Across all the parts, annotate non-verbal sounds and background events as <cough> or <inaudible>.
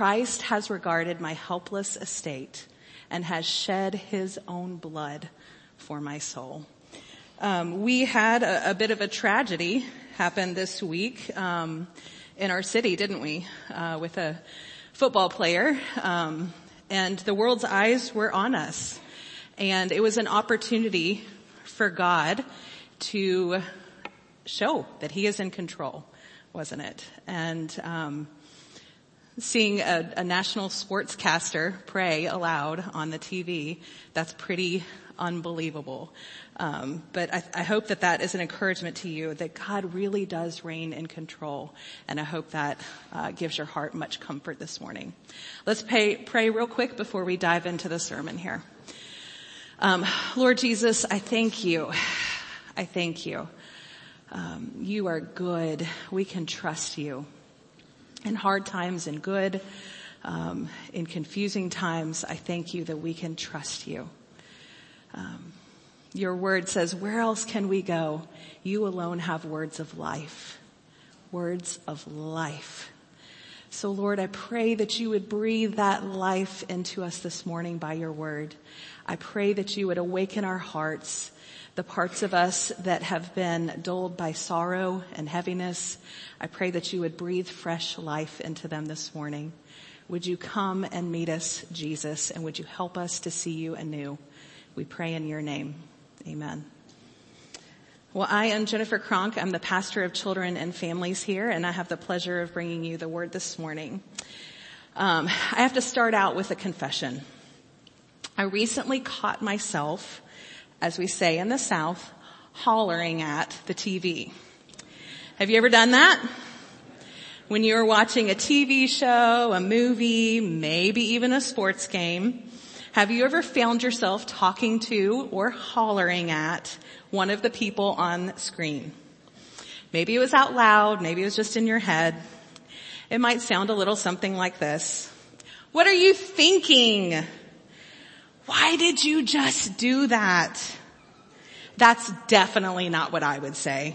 Christ has regarded my helpless estate and has shed his own blood for my soul. Um, we had a, a, bit of a tragedy happen this week um, in our city, didn't we? Uh, with a football player, um, and the world's eyes were on us, and it was an opportunity for God to show that He is in control, wasn't it? And um, seeing a, a national sportscaster pray aloud on the TV, that's pretty unbelievable. Um, but I, I, hope that that is an encouragement to you that God really does reign in control, and I hope that uh, gives your heart much comfort this morning. Let's pray, pray real quick before we dive into the sermon here. Um, Lord Jesus, I thank you. I thank you. Um, you are good. We can trust you in hard times and good, um, in confusing times. I thank you that we can trust you. Um, your word says, where else can we go? You alone have words of life. Words of life. So Lord, I pray that you would breathe that life into us this morning by your word. I pray that you would awaken our hearts, the parts of us that have been dulled by sorrow and heaviness. I pray that you would breathe fresh life into them this morning. Would you come and meet us, Jesus, and would you help us to see you anew? We pray in your name. Amen. Well, I am Jennifer Kronk. I'm the pastor of children and families here, and I have the pleasure of bringing you the word this morning. Um, I have to start out with a confession. I recently caught myself, as we say in the South, hollering at the TV. Have you ever done that? When you were watching a TV show, a movie, maybe even a sports game, have you ever found yourself talking to or hollering at one of the people on screen? Maybe it was out loud, maybe it was just in your head. It might sound a little something like this. What are you thinking? Why did you just do that? That's definitely not what I would say.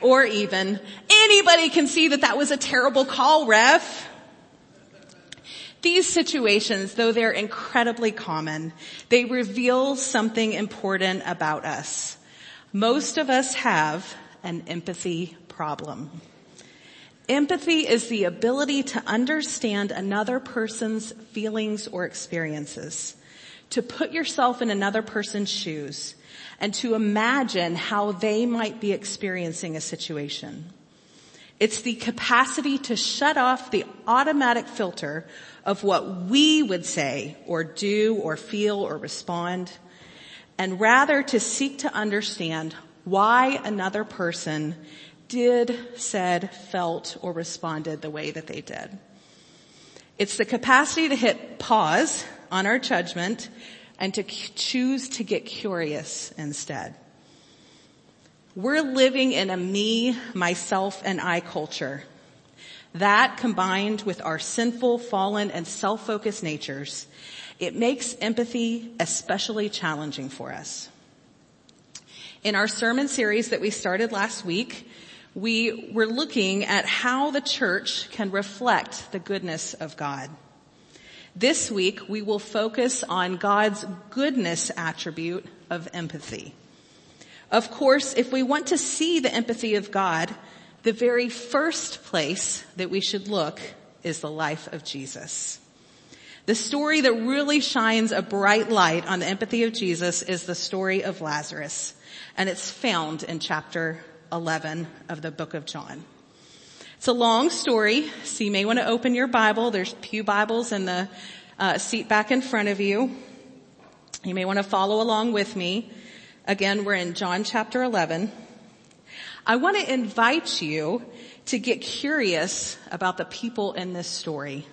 Or even, anybody can see that that was a terrible call, ref. These situations, though they're incredibly common, they reveal something important about us. Most of us have an empathy problem. Empathy is the ability to understand another person's feelings or experiences, to put yourself in another person's shoes, and to imagine how they might be experiencing a situation. It's the capacity to shut off the automatic filter of what we would say or do or feel or respond, and rather to seek to understand why another person did, said, felt, or responded the way that they did. It's the capacity to hit pause on our judgment and to choose to get curious instead. We're living in a me, myself, and I culture that combined with our sinful, fallen, and self-focused natures, it makes empathy especially challenging for us. In our sermon series that we started last week, we were looking at how the church can reflect the goodness of God. This week, we will focus on God's goodness attribute of empathy. Of course, if we want to see the empathy of God, the very first place that we should look is the life of Jesus. The story that really shines a bright light on the empathy of Jesus is the story of Lazarus, and it's found in chapter 11 of the book of John. It's a long story, so you may want to open your Bible. There's Pew Bibles in the uh, seat back in front of you. You may want to follow along with me. Again, we're in John chapter 11. I want to invite you to get curious about the people in this story,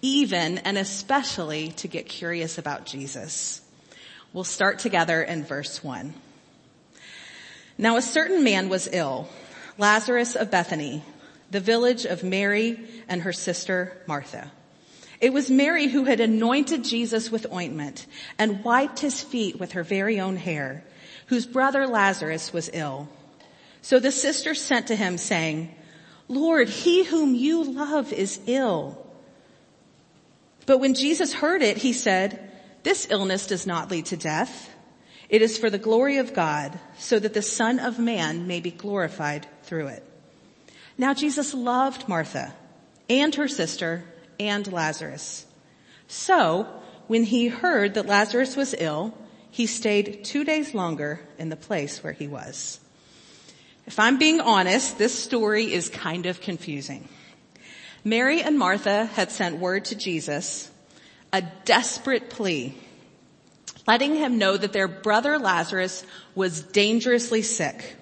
even and especially to get curious about Jesus. We'll start together in verse one. Now a certain man was ill, Lazarus of Bethany, the village of Mary and her sister Martha. It was Mary who had anointed Jesus with ointment and wiped his feet with her very own hair, whose brother Lazarus was ill. So the sister sent to him saying, Lord, he whom you love is ill. But when Jesus heard it, he said, this illness does not lead to death. It is for the glory of God, so that the Son of Man may be glorified through it. Now Jesus loved Martha and her sister and Lazarus. So when he heard that Lazarus was ill, he stayed two days longer in the place where he was. If I'm being honest, this story is kind of confusing. Mary and Martha had sent word to Jesus, a desperate plea letting him know that their brother Lazarus was dangerously sick,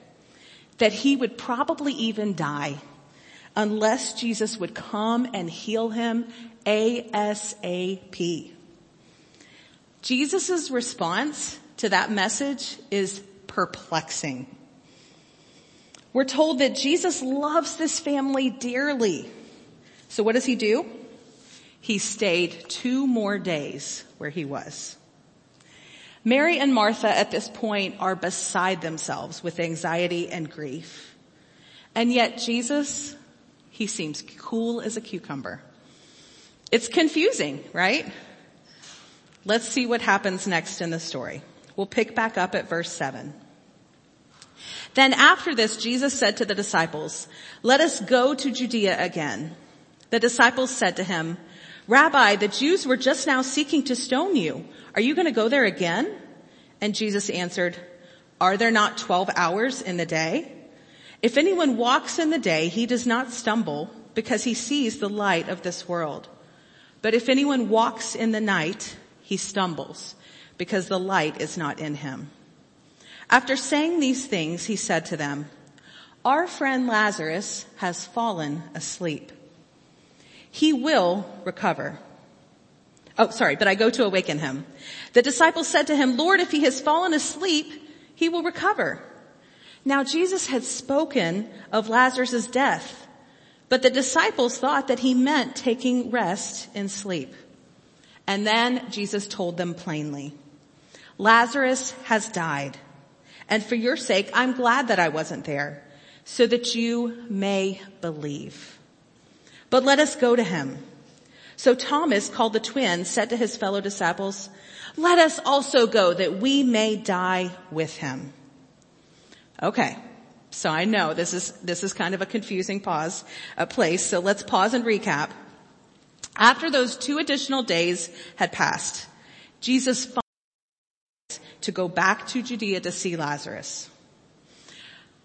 that he would probably even die unless Jesus would come and heal him ASAP. Jesus' response to that message is perplexing. We're told that Jesus loves this family dearly. So what does he do? He stayed two more days where he was. Mary and Martha at this point are beside themselves with anxiety and grief. And yet Jesus, he seems cool as a cucumber. It's confusing, right? Let's see what happens next in the story. We'll pick back up at verse seven. Then after this, Jesus said to the disciples, let us go to Judea again. The disciples said to him, Rabbi, the Jews were just now seeking to stone you. Are you going to go there again? And Jesus answered, are there not 12 hours in the day? If anyone walks in the day, he does not stumble because he sees the light of this world. But if anyone walks in the night, he stumbles because the light is not in him. After saying these things, he said to them, our friend Lazarus has fallen asleep. He will recover. Oh, sorry, but I go to awaken him. The disciples said to him, Lord, if he has fallen asleep, he will recover. Now Jesus had spoken of Lazarus' death, but the disciples thought that he meant taking rest in sleep. And then Jesus told them plainly, Lazarus has died. And for your sake, I'm glad that I wasn't there so that you may believe. But let us go to him. So Thomas, called the twin, said to his fellow disciples, let us also go that we may die with him. Okay. So I know this is, this is kind of a confusing pause, a place. So let's pause and recap. After those two additional days had passed, Jesus to go back to Judea to see Lazarus.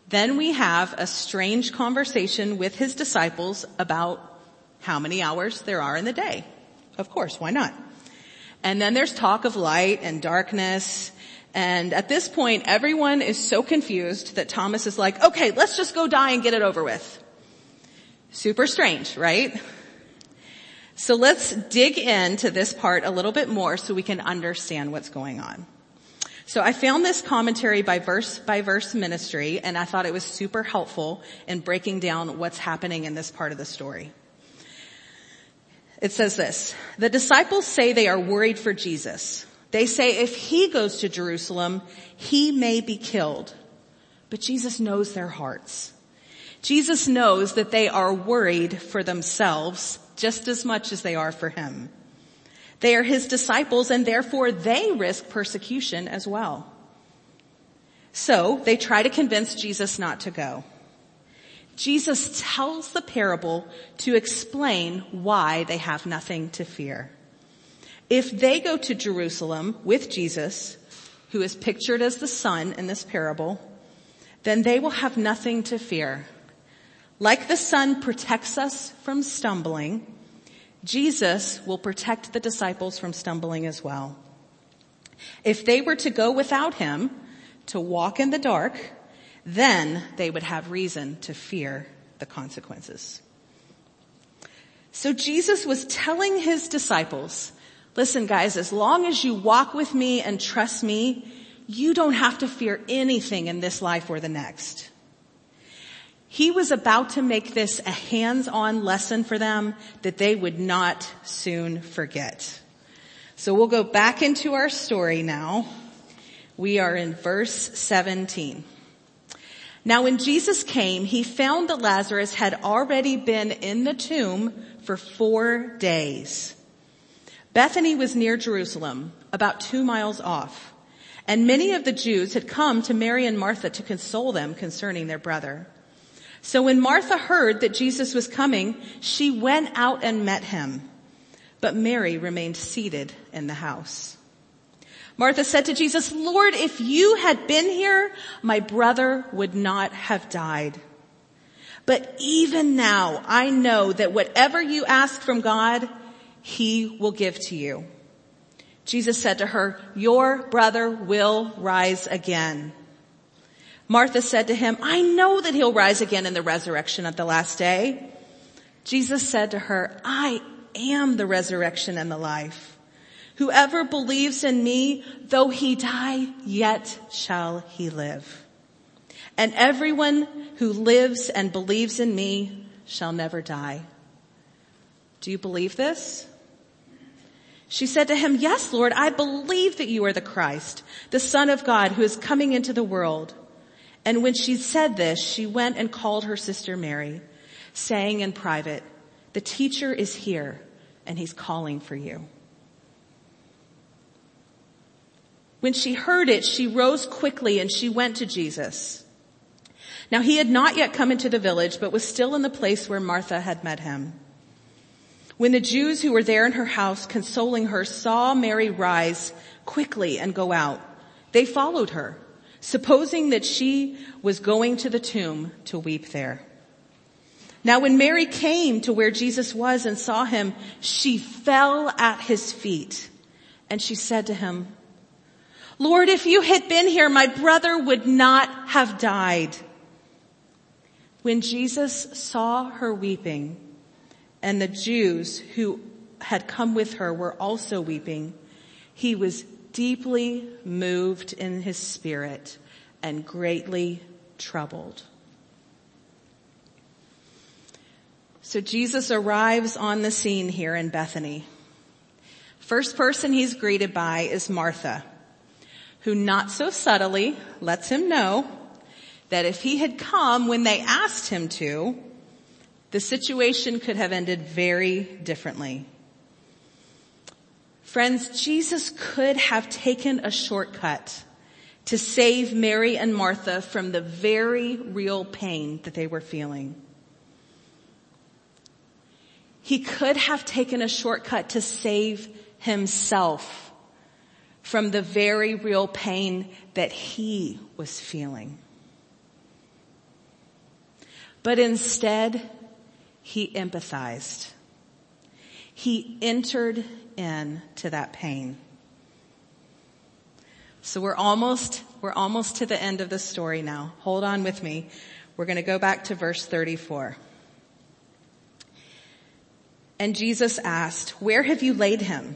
Then we have a strange conversation with his disciples about how many hours there are in the day. Of course, why not? And then there's talk of light and darkness. And at this point, everyone is so confused that Thomas is like, okay, let's just go die and get it over with. Super strange, right? So let's dig into this part a little bit more so we can understand what's going on. So I found this commentary by verse by verse ministry and I thought it was super helpful in breaking down what's happening in this part of the story. It says this, the disciples say they are worried for Jesus. They say if he goes to Jerusalem, he may be killed. But Jesus knows their hearts. Jesus knows that they are worried for themselves just as much as they are for him. They are his disciples and therefore they risk persecution as well. So they try to convince Jesus not to go. Jesus tells the parable to explain why they have nothing to fear. If they go to Jerusalem with Jesus, who is pictured as the sun in this parable, then they will have nothing to fear. Like the sun protects us from stumbling, Jesus will protect the disciples from stumbling as well. If they were to go without him, to walk in the dark, then they would have reason to fear the consequences. So Jesus was telling his disciples, listen guys, as long as you walk with me and trust me, you don't have to fear anything in this life or the next. He was about to make this a hands-on lesson for them that they would not soon forget. So we'll go back into our story now. We are in verse 17. Now when Jesus came, he found that Lazarus had already been in the tomb for four days. Bethany was near Jerusalem, about two miles off, and many of the Jews had come to Mary and Martha to console them concerning their brother. So when Martha heard that Jesus was coming, she went out and met him, but Mary remained seated in the house. Martha said to Jesus, Lord, if you had been here, my brother would not have died. But even now I know that whatever you ask from God, he will give to you. Jesus said to her, your brother will rise again. Martha said to him, I know that he'll rise again in the resurrection at the last day. Jesus said to her, I am the resurrection and the life. Whoever believes in me, though he die, yet shall he live. And everyone who lives and believes in me shall never die. Do you believe this? She said to him, yes, Lord, I believe that you are the Christ, the son of God who is coming into the world. And when she said this, she went and called her sister Mary, saying in private, the teacher is here and he's calling for you. When she heard it, she rose quickly and she went to Jesus. Now he had not yet come into the village, but was still in the place where Martha had met him. When the Jews who were there in her house consoling her saw Mary rise quickly and go out, they followed her, supposing that she was going to the tomb to weep there. Now when Mary came to where Jesus was and saw him, she fell at his feet and she said to him, Lord, if you had been here, my brother would not have died. When Jesus saw her weeping, and the Jews who had come with her were also weeping, he was deeply moved in his spirit and greatly troubled. So Jesus arrives on the scene here in Bethany. First person he's greeted by is Martha, who not so subtly lets him know that if he had come when they asked him to, the situation could have ended very differently. Friends, Jesus could have taken a shortcut to save Mary and Martha from the very real pain that they were feeling. He could have taken a shortcut to save himself from the very real pain that he was feeling. But instead, he empathized. He entered into that pain. So we're almost, we're almost to the end of the story now. Hold on with me. We're going to go back to verse 34. And Jesus asked, where have you laid him?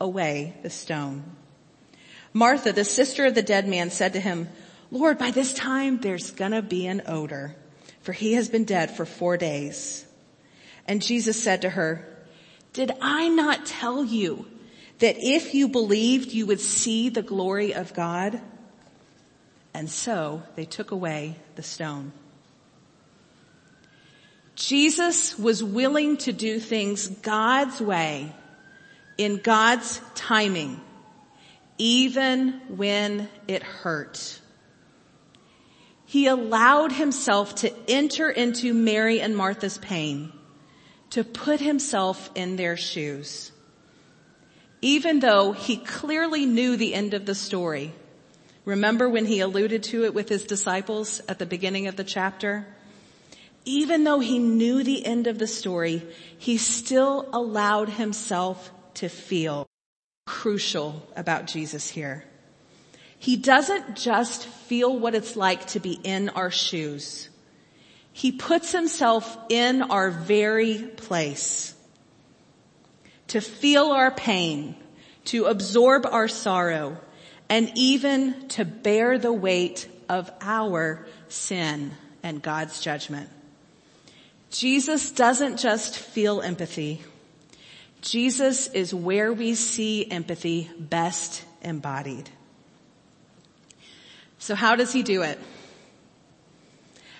away the stone. Martha, the sister of the dead man said to him, Lord, by this time there's gonna be an odor, for he has been dead for four days. And Jesus said to her, did I not tell you that if you believed you would see the glory of God? And so they took away the stone. Jesus was willing to do things God's way, in God's timing, even when it hurt. He allowed himself to enter into Mary and Martha's pain to put himself in their shoes. Even though he clearly knew the end of the story. Remember when he alluded to it with his disciples at the beginning of the chapter? Even though he knew the end of the story, he still allowed himself to feel crucial about Jesus here. He doesn't just feel what it's like to be in our shoes. He puts himself in our very place to feel our pain, to absorb our sorrow, and even to bear the weight of our sin and God's judgment. Jesus doesn't just feel empathy. Jesus is where we see empathy best embodied. So how does he do it?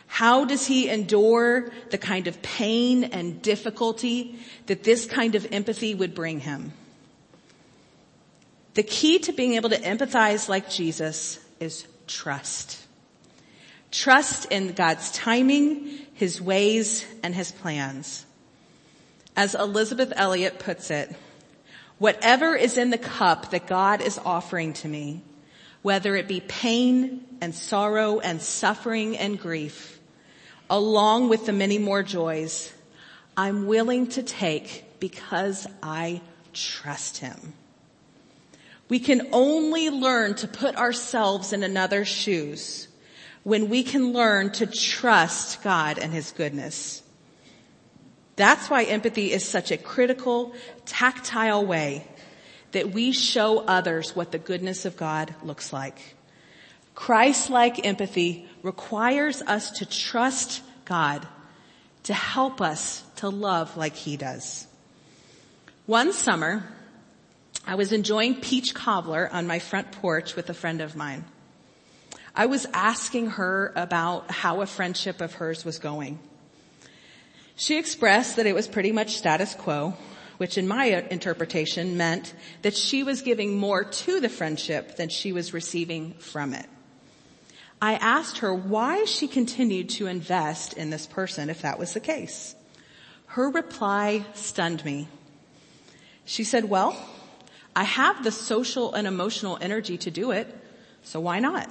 How does he endure the kind of pain and difficulty that this kind of empathy would bring him? The key to being able to empathize like Jesus is trust. Trust in God's timing, His ways, and His plans. As Elisabeth Elliot puts it, whatever is in the cup that God is offering to me, whether it be pain and sorrow and suffering and grief, along with the many more joys, I'm willing to take because I trust Him. We can only learn to put ourselves in another's shoes when we can learn to trust God and His goodness. That's why empathy is such a critical, tactile way that we show others what the goodness of God looks like. Christ-like empathy requires us to trust God to help us to love like He does. One summer, I was enjoying peach cobbler on my front porch with a friend of mine. I was asking her about how a friendship of hers was going. She expressed that it was pretty much status quo, which in my interpretation meant that she was giving more to the friendship than she was receiving from it. I asked her why she continued to invest in this person if that was the case. Her reply stunned me. She said, well, I have the social and emotional energy to do it, so why not?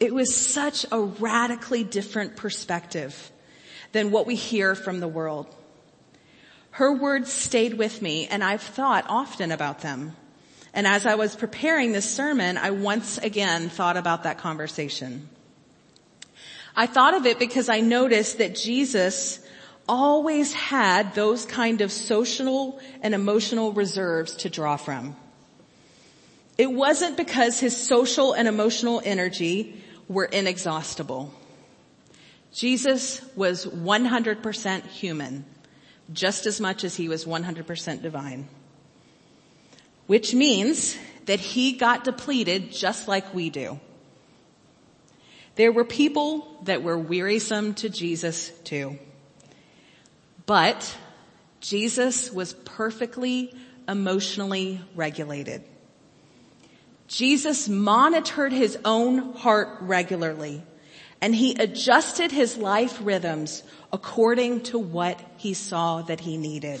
It was such a radically different perspective than what we hear from the world. Her words stayed with me and I've thought often about them. And as I was preparing this sermon, I once again thought about that conversation. I thought of it because I noticed that Jesus always had those kind of social and emotional reserves to draw from. It wasn't because his social and emotional energy were inexhaustible. Jesus was 100% human, just as much as he was 100% divine. Which means that he got depleted just like we do. There were people that were wearisome to Jesus too. But Jesus was perfectly emotionally regulated. Jesus monitored his own heart regularly and he adjusted his life rhythms according to what he saw that he needed.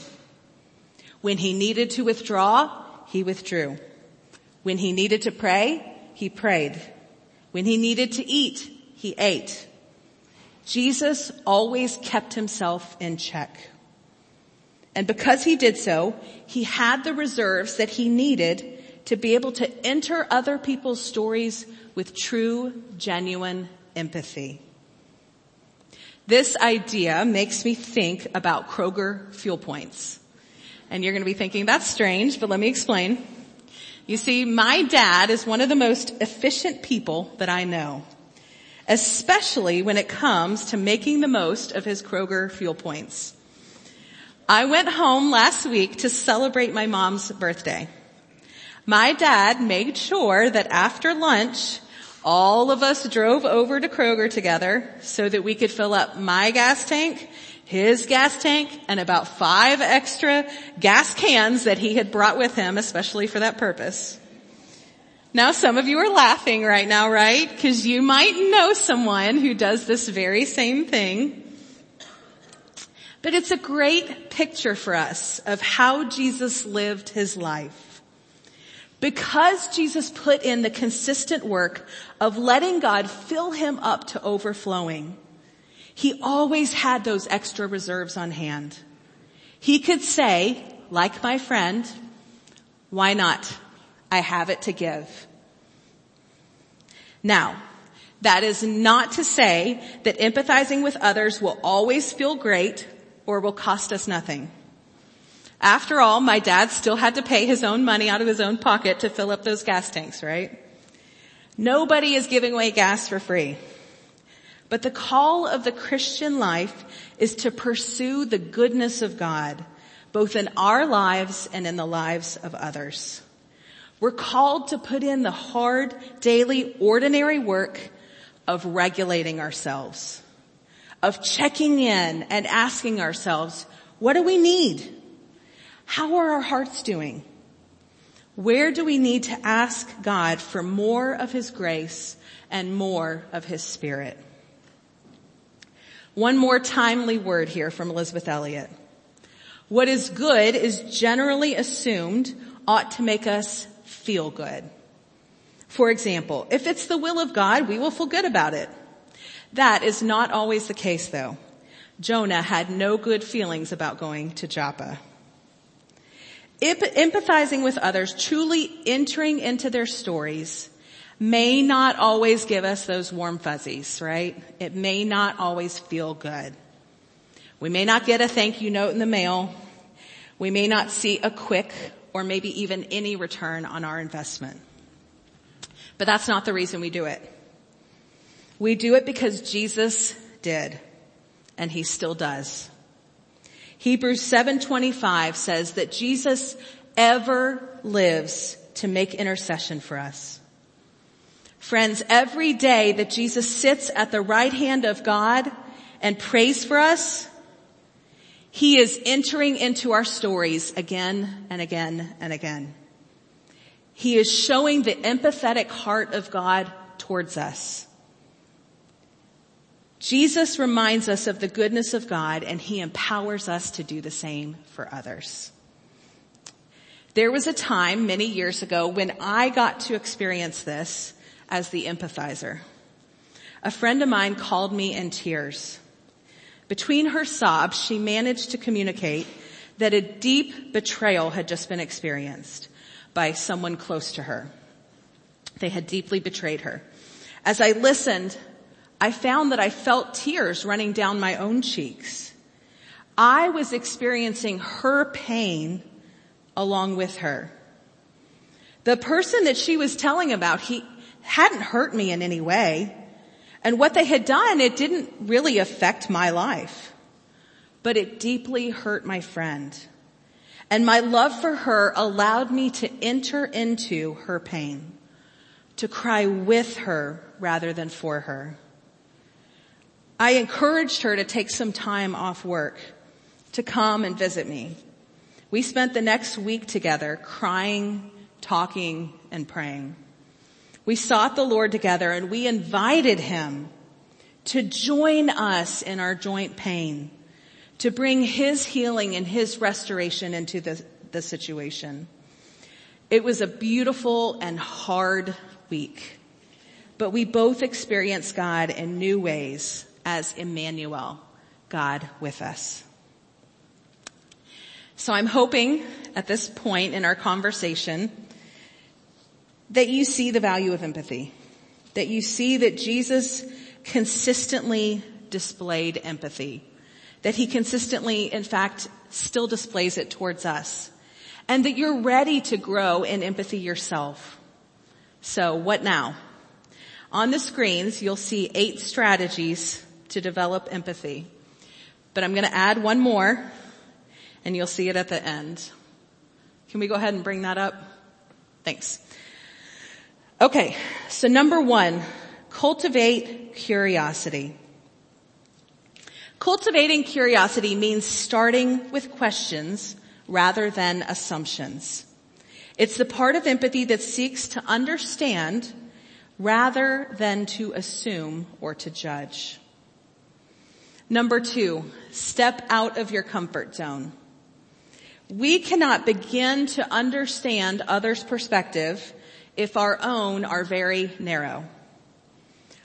When he needed to withdraw, he withdrew. When he needed to pray, he prayed. When he needed to eat, he ate. Jesus always kept himself in check. And because he did so, he had the reserves that he needed to be able to enter other people's stories with true, genuine empathy. This idea makes me think about Kroger fuel points. And you're going to be thinking, that's strange, but let me explain. You see, my dad is one of the most efficient people that I know, especially when it comes to making the most of his Kroger fuel points. I went home last week to celebrate my mom's birthday my dad made sure that after lunch, all of us drove over to Kroger together so that we could fill up my gas tank, his gas tank, and about five extra gas cans that he had brought with him, especially for that purpose. Now some of you are laughing right now, right? Cause you might know someone who does this very same thing. But it's a great picture for us of how Jesus lived his life. Because Jesus put in the consistent work of letting God fill him up to overflowing, he always had those extra reserves on hand. He could say, like my friend, why not? I have it to give. Now, that is not to say that empathizing with others will always feel great or will cost us nothing. After all, my dad still had to pay his own money out of his own pocket to fill up those gas tanks, right? Nobody is giving away gas for free. But the call of the Christian life is to pursue the goodness of God, both in our lives and in the lives of others. We're called to put in the hard, daily, ordinary work of regulating ourselves, of checking in and asking ourselves, what do we need? How are our hearts doing? Where do we need to ask God for more of His grace and more of His Spirit? One more timely word here from Elisabeth Elliot. What is good is generally assumed ought to make us feel good. For example, if it's the will of God, we will feel good about it. That is not always the case though. Jonah had no good feelings about going to Joppa. Empathizing with others, truly entering into their stories, may not always give us those warm fuzzies, right? It may not always feel good. We may not get a thank you note in the mail. We may not see a quick or maybe even any return on our investment. But that's not the reason we do it. We do it because Jesus did and he still does. Hebrews 7:25 says that Jesus ever lives to make intercession for us. Friends, every day that Jesus sits at the right hand of God and prays for us, he is entering into our stories again and again and again. He is showing the empathetic heart of God towards us. Jesus reminds us of the goodness of God and he empowers us to do the same for others. There was a time many years ago when I got to experience this as the empathizer. A friend of mine called me in tears. Between her sobs, she managed to communicate that a deep betrayal had just been experienced by someone close to her. They had deeply betrayed her. As I listened, I found that I felt tears running down my own cheeks. I was experiencing her pain along with her. The person that she was telling about, he hadn't hurt me in any way. And what they had done, it didn't really affect my life. But it deeply hurt my friend. And my love for her allowed me to enter into her pain, to cry with her rather than for her. I encouraged her to take some time off work to come and visit me. We spent the next week together crying, talking, and praying. We sought the Lord together and we invited him to join us in our joint pain, to bring his healing and his restoration into the, the situation. It was a beautiful and hard week, but we both experienced God in new ways as Emmanuel, God with us. So I'm hoping at this point in our conversation that you see the value of empathy, that you see that Jesus consistently displayed empathy, that he consistently, in fact, still displays it towards us, and that you're ready to grow in empathy yourself. So what now? On the screens, you'll see eight strategies to develop empathy. But I'm going to add one more and you'll see it at the end. Can we go ahead and bring that up? Thanks. Okay. So number one, cultivate curiosity. Cultivating curiosity means starting with questions rather than assumptions. It's the part of empathy that seeks to understand rather than to assume or to judge. Number two, step out of your comfort zone. We cannot begin to understand others' perspective if our own are very narrow.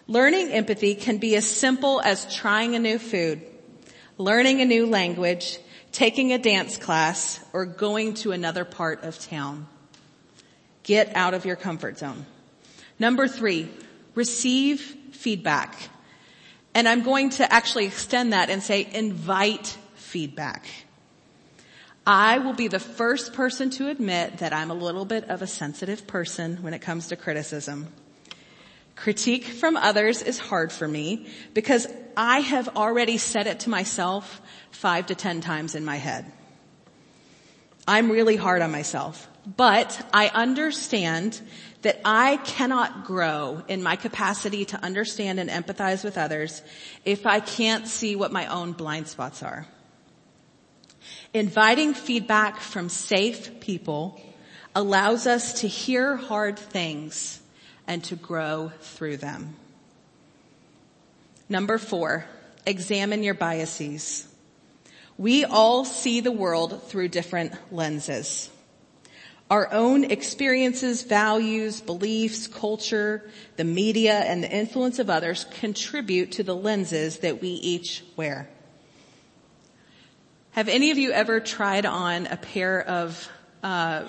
Learning empathy can be as simple as trying a new food, learning a new language, taking a dance class, or going to another part of town. Get out of your comfort zone. Number three, receive feedback. And I'm going to actually extend that and say invite feedback. I will be the first person to admit that I'm a little bit of a sensitive person when it comes to criticism. Critique from others is hard for me because I have already said it to myself five to ten times in my head. I'm really hard on myself, but I understand that I cannot grow in my capacity to understand and empathize with others if I can't see what my own blind spots are. Inviting feedback from safe people allows us to hear hard things and to grow through them. Number four, examine your biases. We all see the world through different lenses. Our own experiences, values, beliefs, culture, the media, and the influence of others contribute to the lenses that we each wear. Have any of you ever tried on a pair of uh,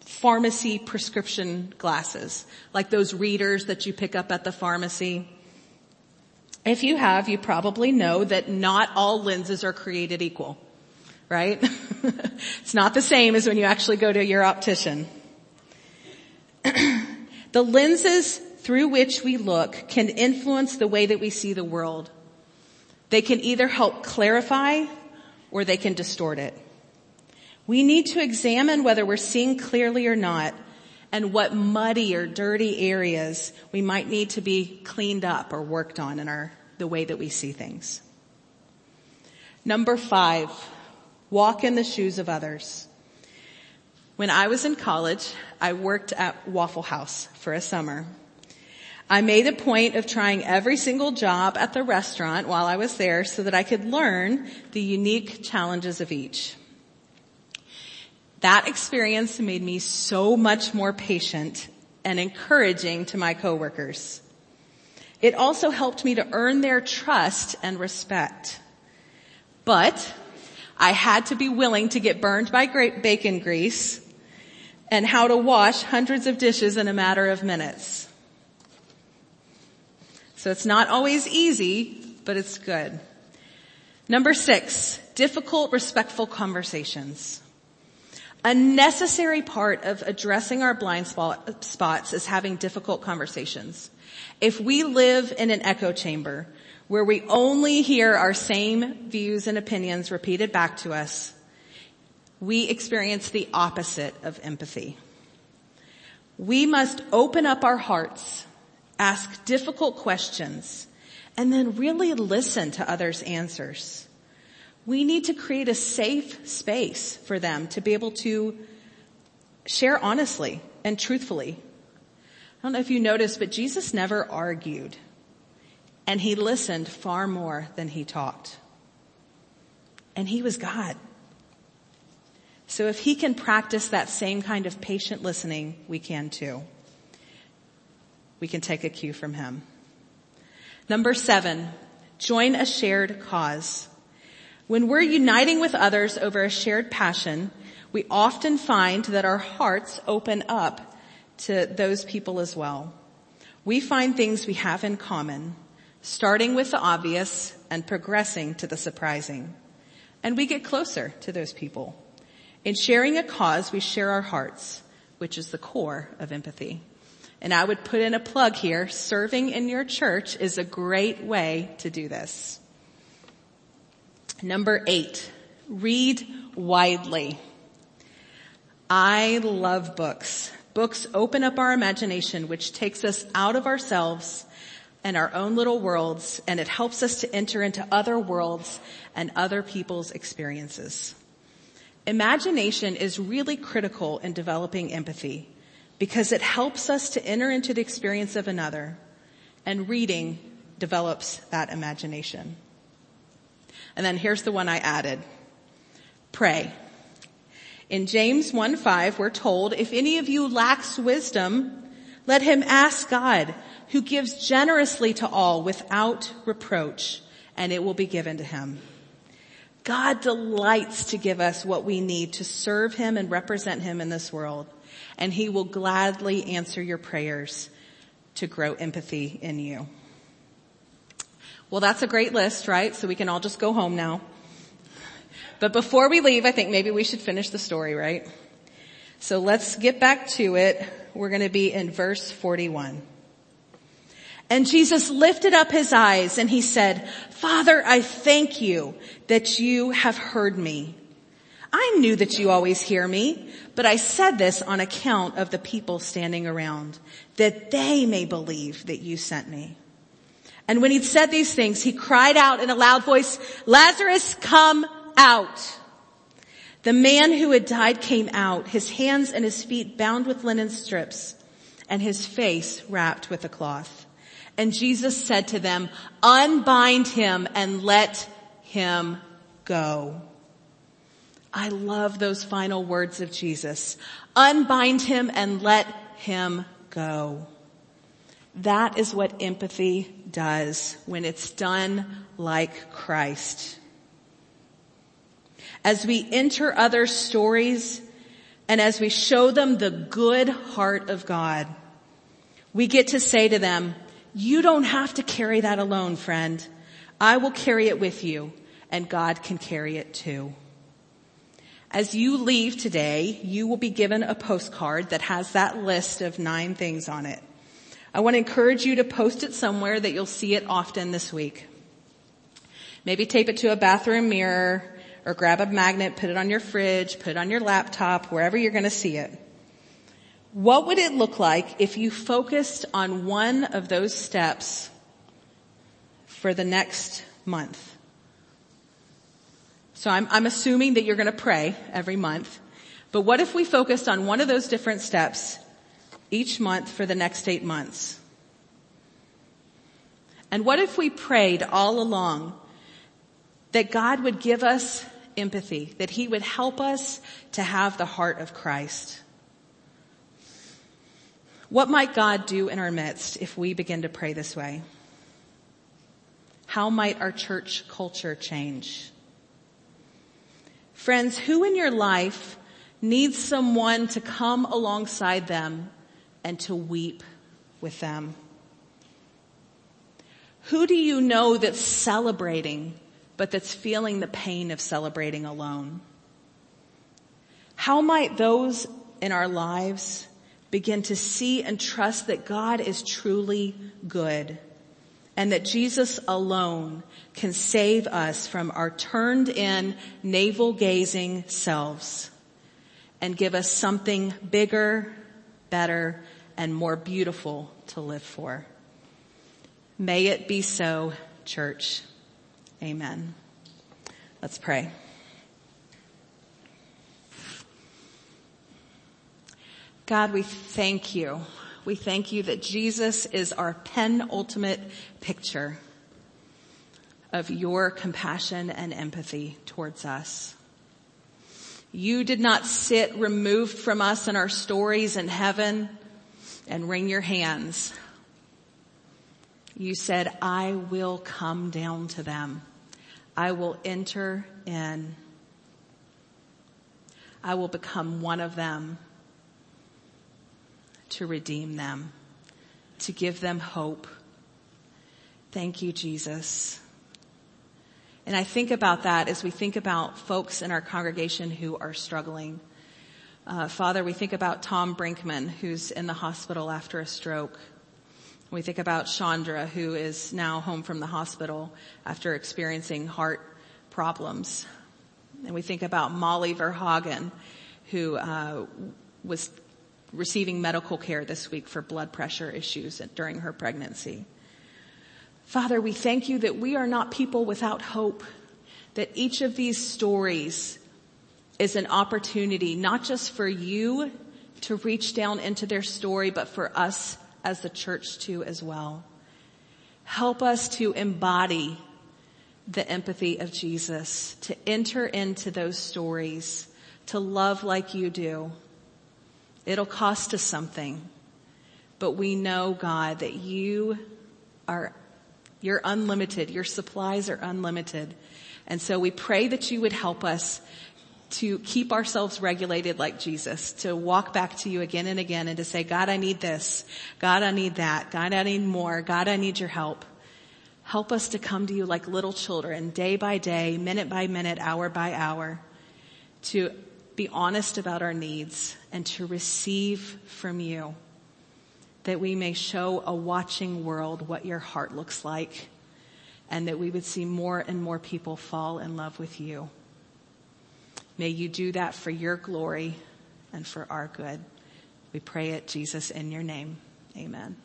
pharmacy prescription glasses, like those readers that you pick up at the pharmacy? If you have, you probably know that not all lenses are created equal, right? <laughs> it's not the same as when you actually go to your optician. <clears throat> the lenses through which we look can influence the way that we see the world. They can either help clarify or they can distort it. We need to examine whether we're seeing clearly or not and what muddy or dirty areas we might need to be cleaned up or worked on in our, the way that we see things. Number five, walk in the shoes of others. When I was in college, I worked at Waffle House for a summer. I made a point of trying every single job at the restaurant while I was there so that I could learn the unique challenges of each. That experience made me so much more patient and encouraging to my coworkers. It also helped me to earn their trust and respect. But I had to be willing to get burned by bacon grease and how to wash hundreds of dishes in a matter of minutes. So it's not always easy, but it's good. Number six, difficult, respectful conversations. A necessary part of addressing our blind spot, spots is having difficult conversations. If we live in an echo chamber where we only hear our same views and opinions repeated back to us, we experience the opposite of empathy. We must open up our hearts, ask difficult questions, and then really listen to others' answers. We need to create a safe space for them to be able to share honestly and truthfully. I don't know if you noticed, but Jesus never argued and he listened far more than he talked. And he was God. So if he can practice that same kind of patient listening, we can too. We can take a cue from him. Number seven, join a shared cause. When we're uniting with others over a shared passion, we often find that our hearts open up to those people as well. We find things we have in common, starting with the obvious and progressing to the surprising. And we get closer to those people. In sharing a cause, we share our hearts, which is the core of empathy. And I would put in a plug here, serving in your church is a great way to do this. Number eight, read widely. I love books. Books open up our imagination, which takes us out of ourselves and our own little worlds, and it helps us to enter into other worlds and other people's experiences. Imagination is really critical in developing empathy because it helps us to enter into the experience of another, and reading develops that imagination. And then here's the one I added. Pray. In James 1-5, we're told, if any of you lacks wisdom, let him ask God, who gives generously to all without reproach, and it will be given to him. God delights to give us what we need to serve him and represent him in this world, and he will gladly answer your prayers to grow empathy in you. Well, that's a great list, right? So we can all just go home now. But before we leave, I think maybe we should finish the story, right? So let's get back to it. We're going to be in verse 41. And Jesus lifted up his eyes and he said, Father, I thank you that you have heard me. I knew that you always hear me, but I said this on account of the people standing around, that they may believe that you sent me. And when he'd said these things, he cried out in a loud voice, Lazarus, come out. The man who had died came out, his hands and his feet bound with linen strips and his face wrapped with a cloth. And Jesus said to them, unbind him and let him go. I love those final words of Jesus. Unbind him and let him go. That is what empathy does when it's done like Christ. As we enter other stories and as we show them the good heart of God, we get to say to them, you don't have to carry that alone, friend. I will carry it with you and God can carry it too. As you leave today, you will be given a postcard that has that list of nine things on it. I want to encourage you to post it somewhere that you'll see it often this week. Maybe tape it to a bathroom mirror or grab a magnet, put it on your fridge, put it on your laptop, wherever you're going to see it. What would it look like if you focused on one of those steps for the next month? So I'm, I'm assuming that you're going to pray every month. But what if we focused on one of those different steps each month for the next eight months? And what if we prayed all along that God would give us empathy, that He would help us to have the heart of Christ? What might God do in our midst if we begin to pray this way? How might our church culture change? Friends, who in your life needs someone to come alongside them and to weep with them? Who do you know that's celebrating, but that's feeling the pain of celebrating alone? How might those in our lives begin to see and trust that God is truly good and that Jesus alone can save us from our turned in navel gazing selves and give us something bigger, better, and more beautiful to live for. May it be so, church. Amen. Let's pray. God, we thank you. We thank you that Jesus is our penultimate picture of your compassion and empathy towards us. You did not sit removed from us and our stories in heaven and wring your hands. You said, I will come down to them. I will enter in. I will become one of them to redeem them, to give them hope. Thank you, Jesus. And I think about that as we think about folks in our congregation who are struggling. Uh, Father, we think about Tom Brinkman, who's in the hospital after a stroke. We think about Chandra, who is now home from the hospital after experiencing heart problems. And we think about Molly Verhagen, who uh, was receiving medical care this week for blood pressure issues during her pregnancy. Father, we thank you that we are not people without hope, that each of these stories is an opportunity not just for you to reach down into their story, but for us as the church too as well. Help us to embody the empathy of Jesus, to enter into those stories, to love like you do. It'll cost us something, but we know God that you are, you're unlimited. Your supplies are unlimited. And so we pray that you would help us to keep ourselves regulated like Jesus, to walk back to you again and again and to say, God, I need this. God, I need that. God, I need more. God, I need your help. Help us to come to you like little children, day by day, minute by minute, hour by hour, to be honest about our needs and to receive from you that we may show a watching world what your heart looks like and that we would see more and more people fall in love with you. May you do that for your glory and for our good. We pray it, Jesus, in your name. Amen.